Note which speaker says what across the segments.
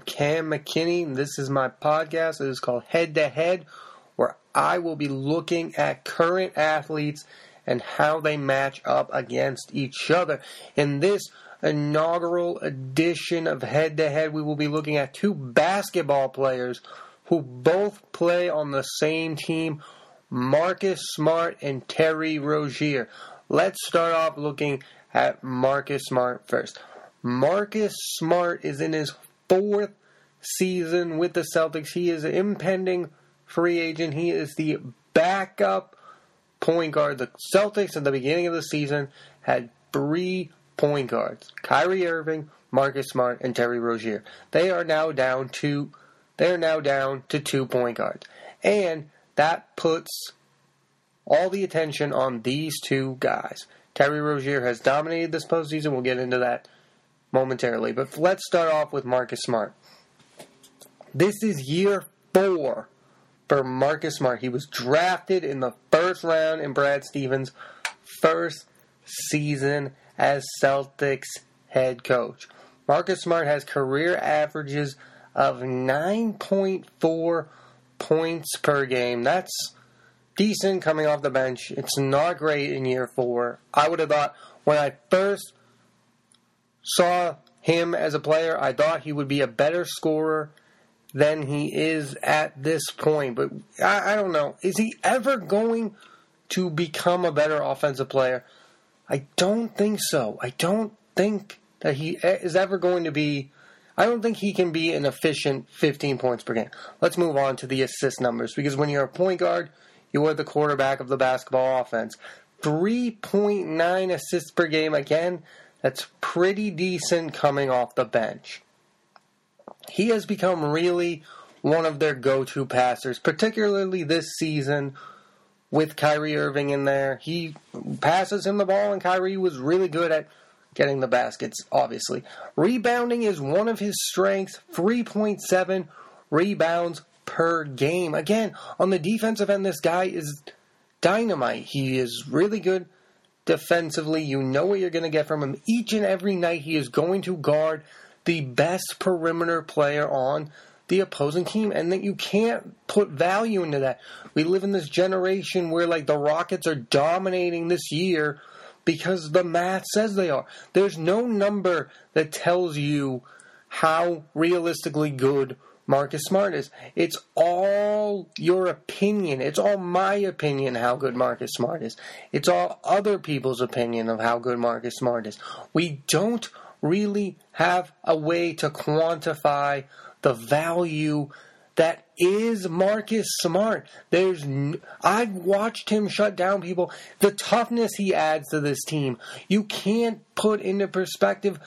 Speaker 1: am Cam McKinney. This is my podcast. It is called Head to Head, where I will be looking at current athletes and how they match up against each other. In this inaugural edition of Head to Head, we will be looking at two basketball players who both play on the same team Marcus Smart and Terry Rozier. Let's start off looking at Marcus Smart first. Marcus Smart is in his fourth season with the Celtics. He is an impending free agent. He is the backup point guard. The Celtics at the beginning of the season had three point guards: Kyrie Irving, Marcus Smart, and Terry Rozier. They are now down to they are now down to two point guards, and that puts all the attention on these two guys. Terry Rozier has dominated this postseason. We'll get into that momentarily. But let's start off with Marcus Smart. This is year four for Marcus Smart. He was drafted in the first round in Brad Stevens' first season as Celtics head coach. Marcus Smart has career averages of 9.4 points per game. That's decent coming off the bench. It's not great in year four. I would have thought when I first saw him as a player, I thought he would be a better scorer than he is at this point. But I, I don't know. Is he ever going to become a better offensive player? I don't think so. I don't think that he is ever going to be. I don't think he can be an efficient 15 points per game. Let's move on to the assist numbers because when you're a point guard, you are the quarterback of the basketball offense. 3.9 assists per game. Again, that's pretty decent coming off the bench. He has become really one of their go to passers, particularly this season with Kyrie Irving in there. He passes him the ball, and Kyrie was really good at getting the baskets, obviously. Rebounding is one of his strengths 3.7 rebounds per game. Again, on the defensive end, this guy is dynamite. He is really good defensively. You know what you're going to get from him. Each and every night, he is going to guard the best perimeter player on the opposing team, and that you can't put value into that. We live in this generation where, like, the Rockets are dominating this year because the math says they are. There's no number that tells you how realistically good Marcus Smart is. It's all your opinion. It's all my opinion how good Marcus Smart is. It's all other people's opinion of how good Marcus Smart is. We don't really have a way to quantify the value that is Marcus Smart. There's I've watched him shut down people. The toughness he adds to this team. You can't put into perspective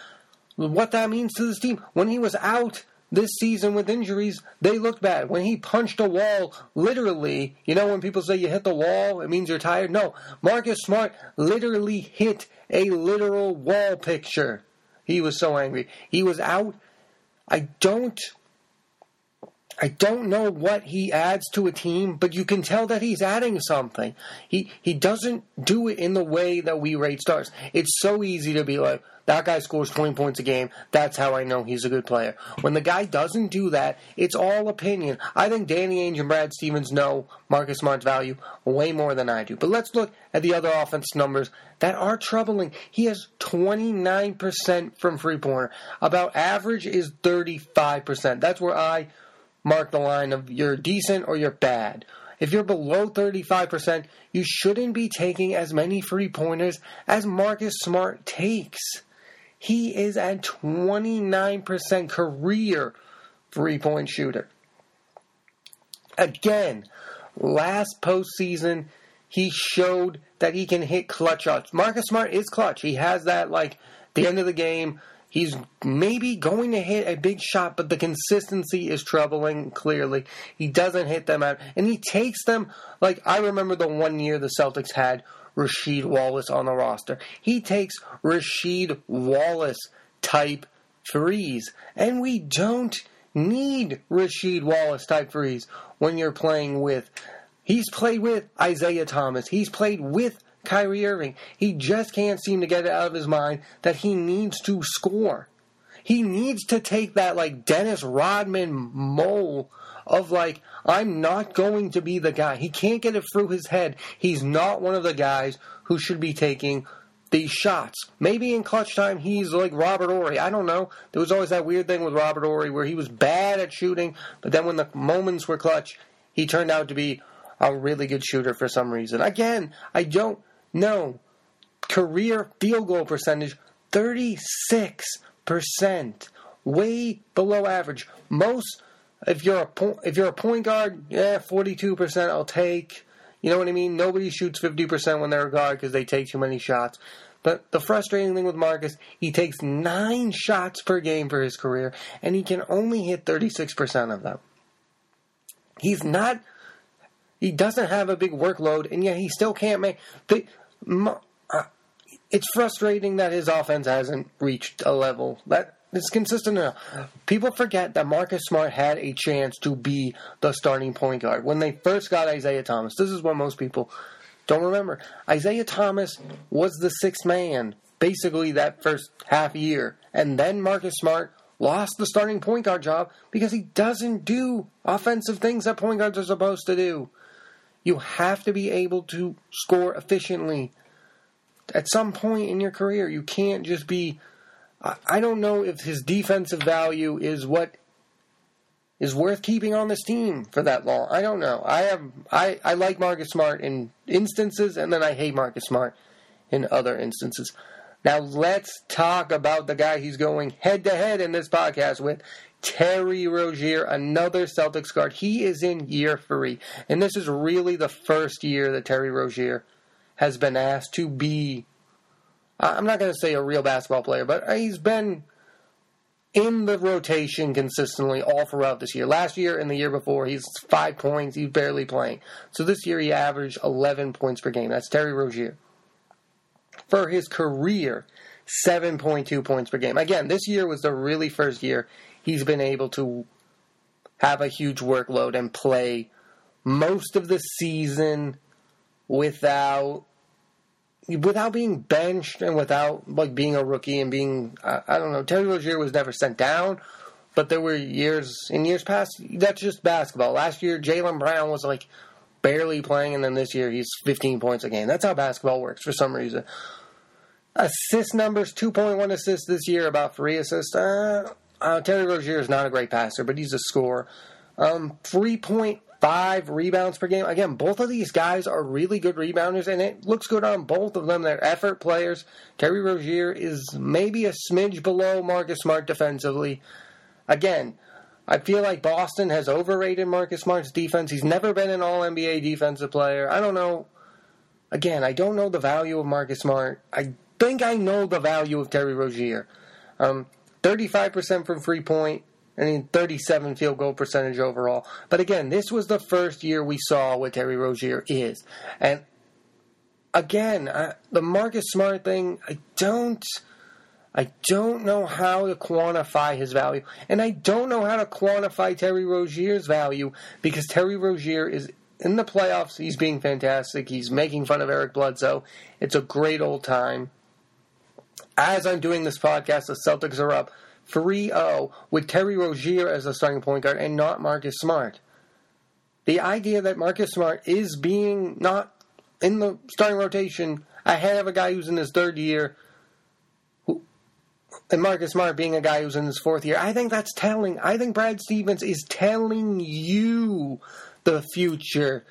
Speaker 1: what that means to this team. When he was out, this season with injuries, they looked bad. When he punched a wall, literally, you know, when people say you hit the wall, it means you're tired. No, Marcus Smart literally hit a literal wall picture. He was so angry. He was out. I don't. I don't know what he adds to a team, but you can tell that he's adding something. He he doesn't do it in the way that we rate stars. It's so easy to be like, that guy scores 20 points a game. That's how I know he's a good player. When the guy doesn't do that, it's all opinion. I think Danny Ainge and Brad Stevens know Marcus Smart's value way more than I do. But let's look at the other offense numbers that are troubling. He has 29% from free pointer. About average is 35%. That's where I mark the line of you're decent or you're bad. If you're below 35%, you shouldn't be taking as many free pointers as Marcus Smart takes. He is at 29% career three point shooter. Again, last postseason, he showed that he can hit clutch shots. Marcus Smart is clutch. He has that, like, the end of the game. He's maybe going to hit a big shot, but the consistency is troubling, clearly. He doesn't hit them out. And he takes them, like, I remember the one year the Celtics had Rasheed Wallace on the roster. He takes Rasheed Wallace type threes. And we don't need Rasheed Wallace type threes when you're playing with. He's played with Isaiah Thomas. He's played with Kyrie Irving. He just can't seem to get it out of his mind that he needs to score. He needs to take that like Dennis Rodman mole of like, I'm not going to be the guy. He can't get it through his head. He's not one of the guys who should be taking these shots. Maybe in clutch time he's like Robert Horry. I don't know. There was always that weird thing with Robert Horry where he was bad at shooting, but then when the moments were clutch, he turned out to be a really good shooter for some reason. Again, I don't know. Career field goal percentage 36%, way below average. Most if you're a point, if you're a point guard, yeah, 42% I'll take. You know what I mean? Nobody shoots 50% when they're a guard because they take too many shots. But the frustrating thing with Marcus, he takes nine shots per game for his career, and he can only hit 36% of them. He's not, he doesn't have a big workload, and yet he still can't make. The, Uh, it's frustrating that his offense hasn't reached a level that is consistent enough. People forget that Marcus Smart had a chance to be the starting point guard when they first got Isaiah Thomas. This is what most people don't remember. Isaiah Thomas was the sixth man basically that first half year, and then Marcus Smart lost the starting point guard job because he doesn't do offensive things that point guards are supposed to do. You have to be able to score efficiently. At some point in your career, you can't just be I don't know if his defensive value is what is worth keeping on this team for that long. I don't know. I have I, I like Marcus Smart in instances and then I hate Marcus Smart in other instances. Now let's talk about the guy he's going head to head in this podcast with. Terry Rozier, another Celtics guard. He is in year three. And this is really the first year that Terry Rozier has been asked to be I'm not going to say a real basketball player, but he's been in the rotation consistently all throughout this year. Last year and the year before, he's five points. He's barely playing. So this year, he averaged 11 points per game. That's Terry Rozier. For his career, 7.2 points per game. Again, this year was the really first year he's been able to have a huge workload and play most of the season without without being benched and without like being a rookie and being I, I don't know Terry Rozier was never sent down, but there were years in years past that's just basketball. Last year Jaylen Brown was like barely playing, and then this year he's 15 points a game. That's how basketball works for some reason. Assist numbers 2.1 assists this year, about three assists. Uh, uh, Terry Rozier is not a great passer, but he's a scorer. Um, 3.5 rebounds per game. Again, both of these guys are really good rebounders, and it looks good on both of them. They're effort players. Terry Rozier is maybe a smidge below Marcus Smart defensively. Again, I feel like Boston has overrated Marcus Smart's defense. He's never been an All NBA defensive player. I don't know. Again, I don't know the value of Marcus Smart. I think I know the value of Terry Rozier. Um, 35% from free point, I mean, 37 field goal percentage overall. But again, this was the first year we saw what Terry Rozier is. And again, I, the Marcus Smart thing, I don't. I don't know how to quantify his value. And I don't know how to quantify Terry Rozier's value because Terry Rozier is in the playoffs. He's being fantastic. He's making fun of Eric Bledsoe. It's a great old time. As I'm doing this podcast, the Celtics are up 3 0 with Terry Rozier as the starting point guard and not Marcus Smart. The idea that Marcus Smart is being not in the starting rotation ahead of a guy who's in his third year, and Marcus Smart being a guy who's in his fourth year, I think that's telling. I think Brad Stevens is telling you the future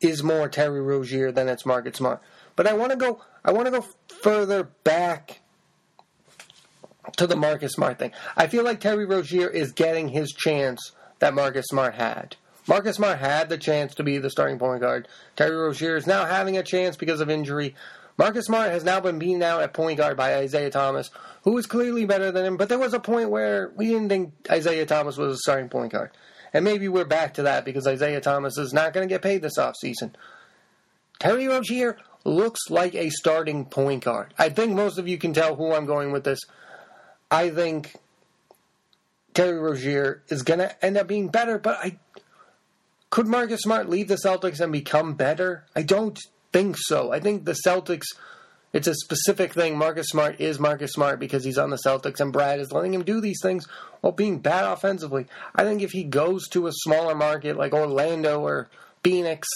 Speaker 1: is more Terry Rozier than it's Marcus Smart. But I want to go. I want to go further back to the Marcus Smart thing. I feel like Terry Rozier is getting his chance that Marcus Smart had. Marcus Smart had the chance to be the starting point guard. Terry Rozier is now having a chance because of injury. Marcus Smart has now been beaten out at point guard by Isaiah Thomas, who is clearly better than him, but there was a point where we didn't think Isaiah Thomas was a starting point guard. And maybe we're back to that because Isaiah Thomas is not going to get paid this offseason. Terry Rozier looks like a starting point guard. I think most of you can tell who I'm going with this. I think Terry Rozier is going to end up being better, but I could Marcus Smart leave the Celtics and become better? I don't think so. I think the Celtics It's a specific thing. Marcus Smart is Marcus Smart because he's on the Celtics, and Brad is letting him do these things while being bad offensively. I think if he goes to a smaller market like Orlando or Phoenix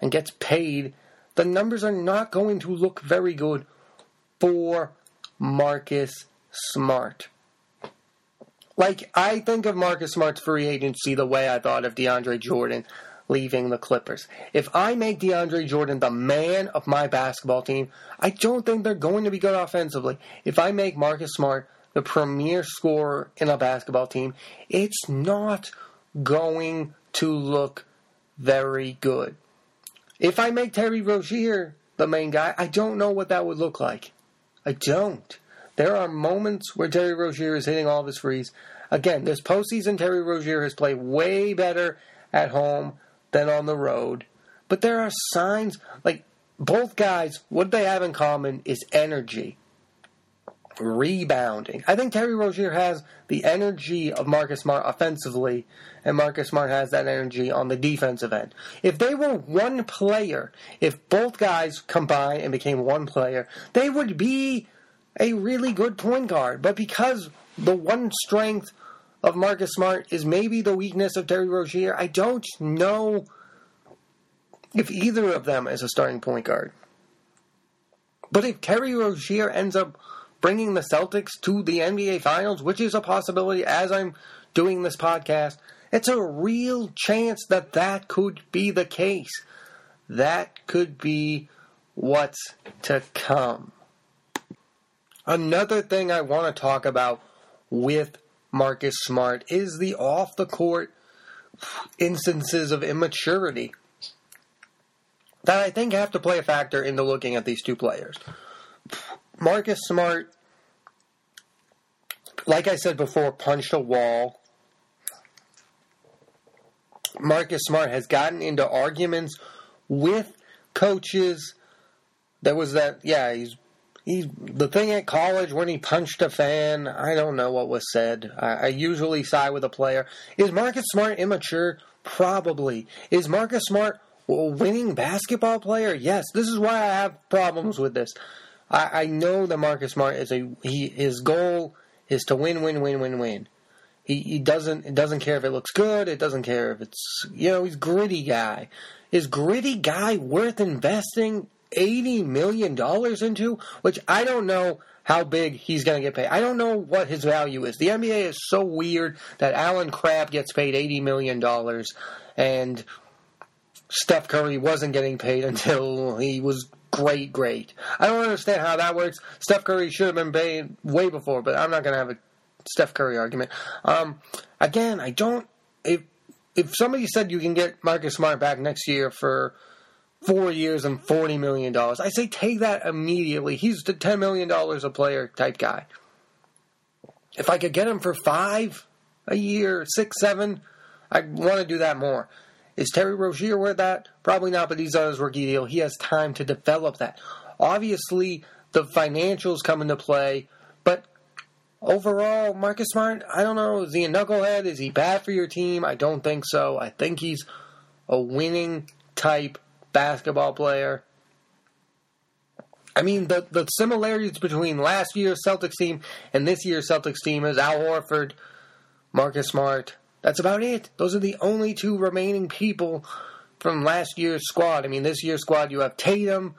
Speaker 1: and gets paid, the numbers are not going to look very good for Marcus Smart. Like, I think of Marcus Smart's free agency the way I thought of DeAndre Jordan leaving the Clippers. If I make DeAndre Jordan the man of my basketball team, I don't think they're going to be good offensively. If I make Marcus Smart the premier scorer in a basketball team, it's not going to look very good. If I make Terry Rozier the main guy, I don't know what that would look like. I don't. There are moments where Terry Rozier is hitting all of his frees. Again, this postseason, Terry Rozier has played way better at home than on the road. But there are signs, like both guys, what they have in common is energy, rebounding. I think Terry Rozier has the energy of Marcus Smart offensively, and Marcus Smart has that energy on the defensive end. If they were one player, if both guys combined and became one player, they would be a really good point guard. But because the one strength of Marcus Smart is maybe the weakness of Terry Rozier. I don't know if either of them is a starting point guard. But if Terry Rozier ends up bringing the Celtics to the NBA Finals, which is a possibility as I'm doing this podcast, it's a real chance that that could be the case. That could be what's to come. Another thing I want to talk about with Marcus Smart is the off the court instances of immaturity that I think have to play a factor into looking at these two players. Marcus Smart, like I said before, punched a wall. Marcus Smart has gotten into arguments with coaches. There was that, yeah, he's he the thing at college when he punched a fan. I don't know what was said. I, I usually side with a player. Is Marcus Smart immature? Probably. Is Marcus Smart a winning basketball player? Yes. This is why I have problems with this. I, I know that Marcus Smart is a he. His goal is to win, win, win, win, win. He, he doesn't it doesn't care if it looks good. It doesn't care if it's you know he's gritty guy. Is gritty guy worth investing eighty million dollars into, which I don't know how big he's going to get paid. I don't know what his value is. The NBA is so weird that Allen Crabbe gets paid eighty million dollars, and Steph Curry wasn't getting paid until he was great, great. I don't understand how that works. Steph Curry should have been paid way before, but I'm not going to have a Steph Curry argument. Um, again, I don't. If if somebody said you can get Marcus Smart back next year for four years and $40 million. I say take that immediately. He's the $10 million a player type guy. If I could get him for five a year, six, seven, I want to do that more. Is Terry Rozier worth that? Probably not, but he's on his rookie deal. He has time to develop that. Obviously, the financials come into play, but overall, Marcus Smart, I don't know. Is he a knucklehead? Is he bad for your team? I don't think so. I think he's a winning type basketball player. I mean, the, the similarities between last year's Celtics team and this year's Celtics team is Al Horford, Marcus Smart. That's about it. Those are the only two remaining people from last year's squad. I mean, this year's squad, you have Tatum,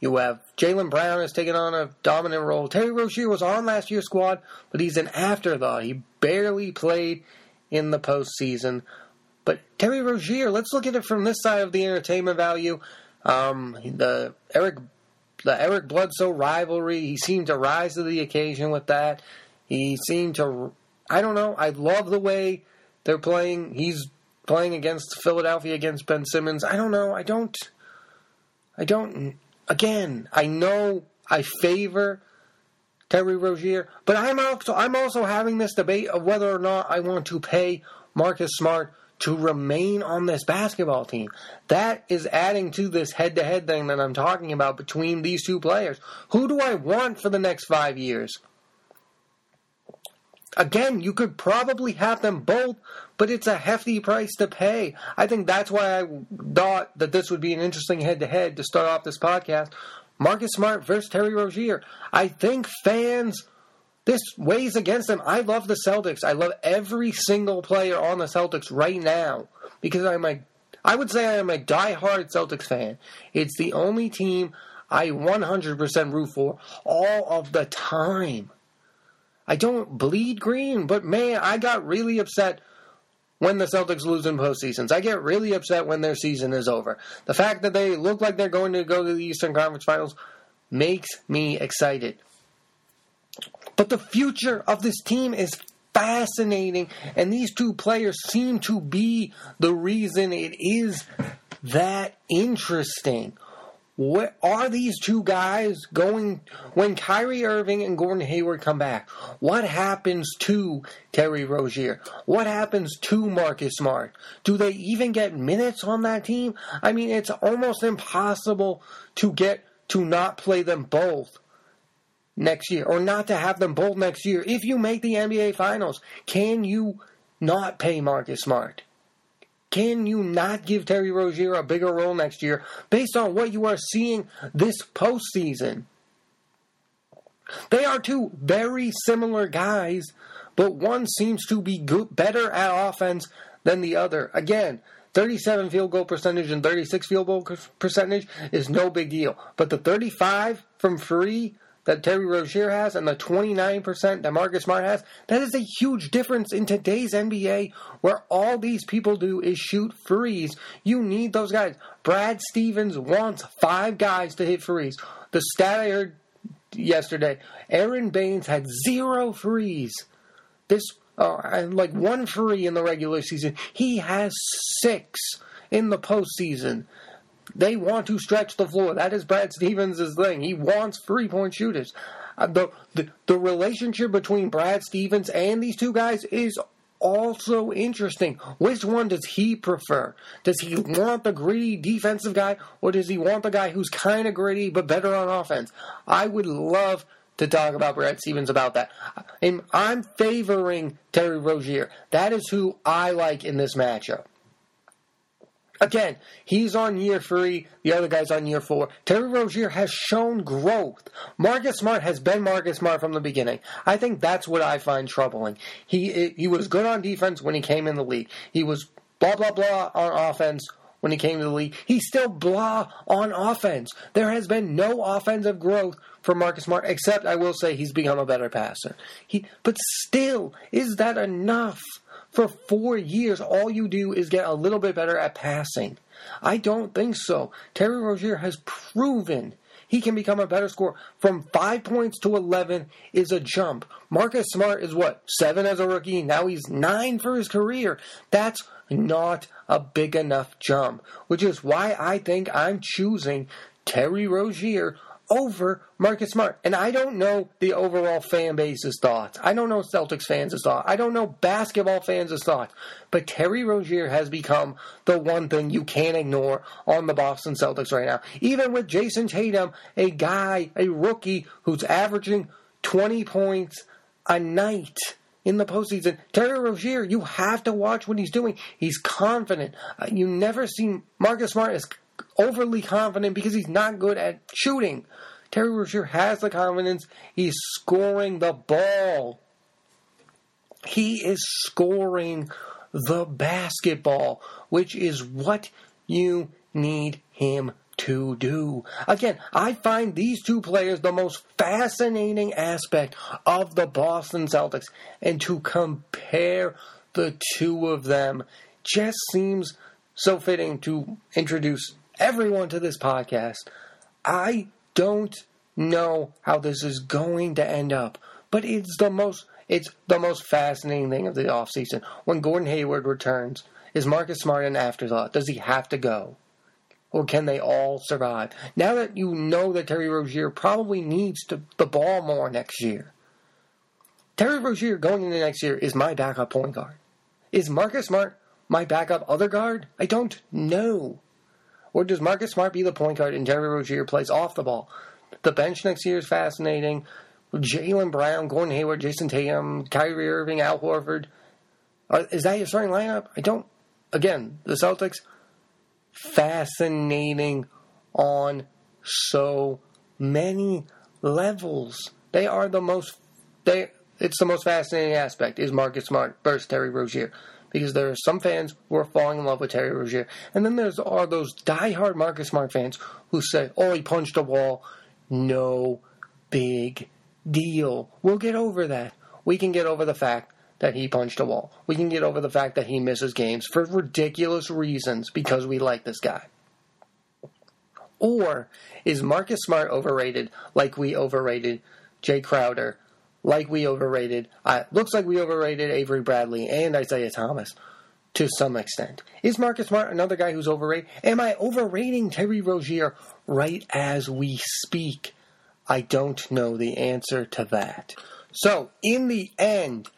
Speaker 1: you have Jaylen Brown has taken on a dominant role. Terry Rozier was on last year's squad, but he's an afterthought. He barely played in the postseason. But Terry Rozier, let's look at it from this side of the entertainment value. Um, the Eric the Eric Bledsoe rivalry, he seemed to rise to the occasion with that. He seemed to I don't know, I love the way they're playing. He's playing against Philadelphia against Ben Simmons. I don't know. I don't I don't again, I know I favor Terry Rozier, but I'm also I'm also having this debate of whether or not I want to pay Marcus Smart to remain on this basketball team. That is adding to this head to head thing that I'm talking about between these two players. Who do I want for the next five years? Again, you could probably have them both, but it's a hefty price to pay. I think that's why I thought that this would be an interesting head to head to start off this podcast. Marcus Smart versus Terry Rozier. I think fans, this weighs against them. I love the Celtics. I love every single player on the Celtics right now because I'm a, I would say I am a die-hard Celtics fan. It's the only team I 100% root for all of the time. I don't bleed green, but man, I got really upset when the Celtics lose in postseasons. I get really upset when their season is over. The fact that they look like they're going to go to the Eastern Conference Finals makes me excited. But the future of this team is fascinating, and these two players seem to be the reason it is that interesting. What are these two guys going when Kyrie Irving and Gordon Hayward come back? What happens to Terry Rozier? What happens to Marcus Smart? Do they even get minutes on that team? I mean, it's almost impossible to get to not play them both next year or not to have them both next year. If you make the NBA finals, can you not pay Marcus Smart? Can you not give Terry Rozier a bigger role next year based on what you are seeing this postseason? They are two very similar guys, but one seems to be good, better at offense than the other. Again, 37 field goal percentage and 36 field goal percentage is no big deal, but the 35 from free that Terry Rozier has and the 29% that Marcus Smart has, that is a huge difference in today's NBA where all these people do is shoot frees. You need those guys. Brad Stevens wants five guys to hit frees. The stat I heard yesterday, Aron Baynes had zero frees. This uh, like one free in the regular season. He has six in the postseason. They want to stretch the floor. That is Brad Stevens' thing. He wants three point shooters. Uh, the, the the relationship between Brad Stevens and these two guys is also interesting. Which one does he prefer? Does he want the gritty defensive guy, or does he want the guy who's kind of gritty but better on offense? I would love to talk about Brad Stevens about that. And I'm favoring Terry Rozier. That is who I like in this matchup. Again, he's on year three. The other guy's on year four. Terry Rozier has shown growth. Marcus Smart has been Marcus Smart from the beginning. I think that's what I find troubling. He he was good on defense when he came in the league. He was blah blah blah on offense when he came to the league. He's still blah on offense. There has been no offensive growth for Marcus Smart, except I will say he's become a better passer. He, but still, is that enough? For four years, all you do is get a little bit better at passing. I don't think so. Terry Rozier has proven he can become a better scorer. From five points to 11 is a jump. Marcus Smart is what? Seven as a rookie. Now he's nine for his career. That's not a big enough jump, which is why I think I'm choosing Terry Rozier over Marcus Smart. And I don't know the overall fan base's thoughts. I don't know Celtics fans' thoughts. I don't know basketball fans' thoughts. But Terry Rozier has become the one thing you can't ignore on the Boston Celtics right now. Even with Jayson Tatum, a guy, a rookie who's averaging 20 points a night in the postseason. Terry Rozier, you have to watch what he's doing. He's confident. Uh, you never see Marcus Smart as overly confident because he's not good at shooting. Terry Rozier has the confidence. He's scoring the ball. He is scoring the basketball, which is what you need him to do. Again, I find these two players the most fascinating aspect of the Boston Celtics, and to compare the two of them just seems so fitting to introduce everyone to this podcast. I don't know how this is going to end up, but it's the most it's the most fascinating thing of the offseason. When Gordon Hayward returns, is Marcus Smart an afterthought? Does he have to go? Or can they all survive? Now that you know that Terry Rozier probably needs to, the ball more next year, Terry Rozier going into next year is my backup point guard. Is Marcus Smart my backup other guard? I don't know. Or does Marcus Smart be the point guard and Terry Rozier plays off the ball? The bench next year is fascinating. Jaylen Brown, Gordon Hayward, Jayson Tatum, Kyrie Irving, Al Horford. Uh, is that your starting lineup? I don't. Again, the Celtics, fascinating on so many levels. They are the most. They. It's the most fascinating aspect is Marcus Smart versus Terry Rozier because there are some fans who are falling in love with Terry Rozier, and then there's are those diehard Marcus Smart fans who say, "Oh, he punched a wall." No big deal. We'll get over that. We can get over the fact that he punched a wall. We can get over the fact that he misses games for ridiculous reasons because we like this guy. Or is Marcus Smart overrated like we overrated Jae Crowder, like we overrated, looks like we overrated Avery Bradley and Isaiah Thomas to some extent? Is Marcus Smart another guy who's overrated? Am I overrating Terry Rozier right as we speak? I don't know the answer to that. So, in the end,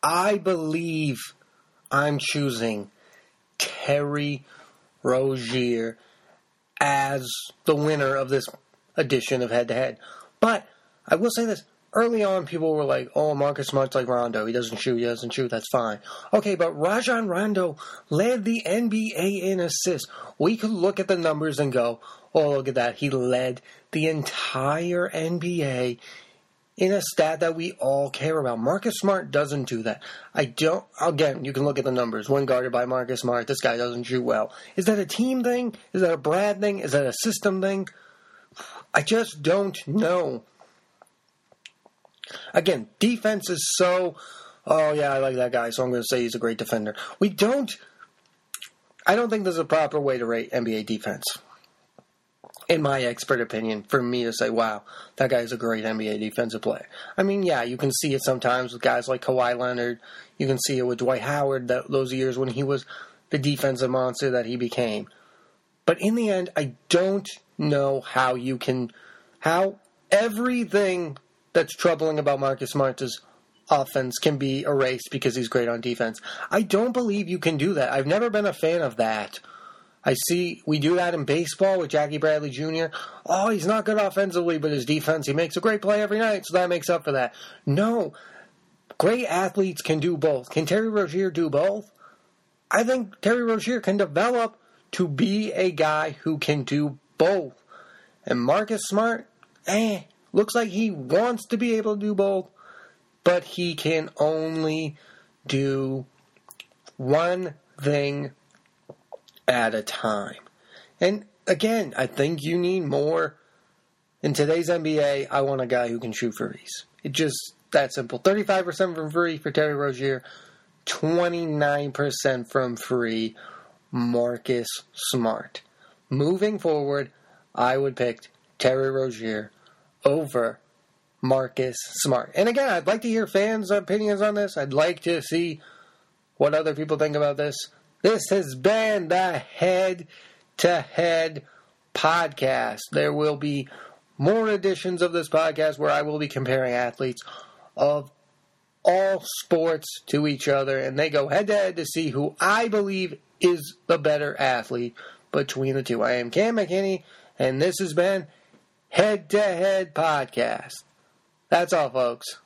Speaker 1: I believe I'm choosing Terry Rozier as the winner of this edition of Head to Head. But I will say this. Early on, people were like, oh, Marcus Smart's like Rondo. He doesn't shoot, he doesn't shoot, that's fine. Okay, but Rajon Rondo led the NBA in assists. We could look at the numbers and go, oh, look at that. He led the entire NBA in a stat that we all care about. Marcus Smart doesn't do that. I don't, again, you can look at the numbers. When guarded by Marcus Smart, this guy doesn't shoot well. Is that a team thing? Is that a Brad thing? Is that a system thing? I just don't know. Again, defense is so, oh yeah, I like that guy, so I'm going to say he's a great defender. We don't, I don't think there's a proper way to rate NBA defense in my expert opinion, for me to say, wow, that guy's a great NBA defensive player. I mean, yeah, you can see it sometimes with guys like Kawhi Leonard. You can see it with Dwight Howard that, those years when he was the defensive monster that he became. But in the end, I don't know how you can, how everything that's troubling about Marcus Smart's offense can be erased because he's great on defense. I don't believe you can do that. I've never been a fan of that I see we do that in baseball with Jackie Bradley Jr. Oh, he's not good offensively, but his defense, he makes a great play every night, so that makes up for that. No, great athletes can do both. Can Terry Rozier do both? I think Terry Rozier can develop to be a guy who can do both. And Marcus Smart, eh, looks like he wants to be able to do both, but he can only do one thing at a time. And again, I think you need more. In today's NBA, I want a guy who can shoot threes. It just that simple. 35% from free for Terry Rozier, 29% from free Marcus Smart. Moving forward, I would pick Terry Rozier over Marcus Smart. And again, I'd like to hear fans' opinions on this. I'd like to see what other people think about this. This has been the Head to Head podcast. There will be more editions of this podcast where I will be comparing athletes of all sports to each other, and they go head to head to see who I believe is the better athlete between the two. I am Cam McKinney, and this has been Head to Head Podcast. That's all, folks.